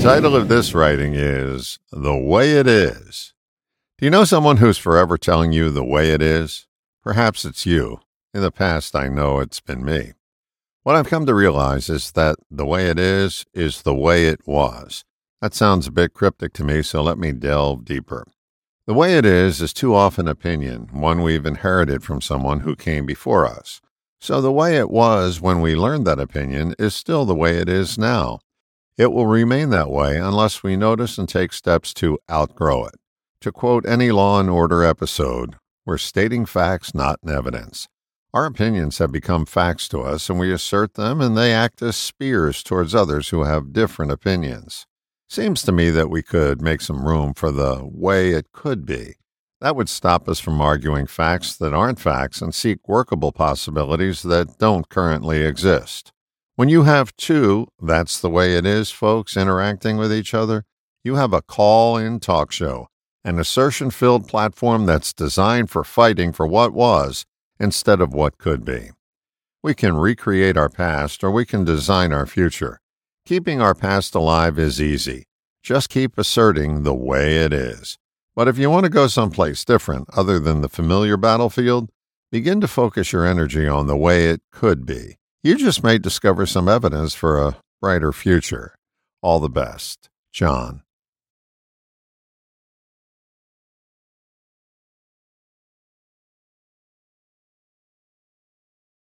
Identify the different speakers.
Speaker 1: title of this writing is The Way It Is. Do you know someone who's forever telling you the way it is? Perhaps it's you. In the past, I know it's been me. What I've come to realize is that the way it is is the way it was. That sounds a bit cryptic to me, so let me delve deeper. The way it is is too often opinion, one we've inherited from someone who came before us. So the way it was when we learned that opinion is still the way it is now. It will remain that way unless we notice and take steps to outgrow it. To quote any Law and Order episode, we're stating facts, not in evidence. Our opinions have become facts to us, and we assert them, and they act as spears towards others who have different opinions. Seems to me that we could make some room for the way it could be. That would stop us from arguing facts that aren't facts and seek workable possibilities that don't currently exist. When you have two, that's the way it is, folks, interacting with each other, you have a call in talk show, an assertion filled platform that's designed for fighting for what was instead of what could be. We can recreate our past or we can design our future. Keeping our past alive is easy. Just keep asserting the way it is. But if you want to go someplace different other than the familiar battlefield, begin to focus your energy on the way it could be. You just may discover some evidence for a brighter future. All the best. John.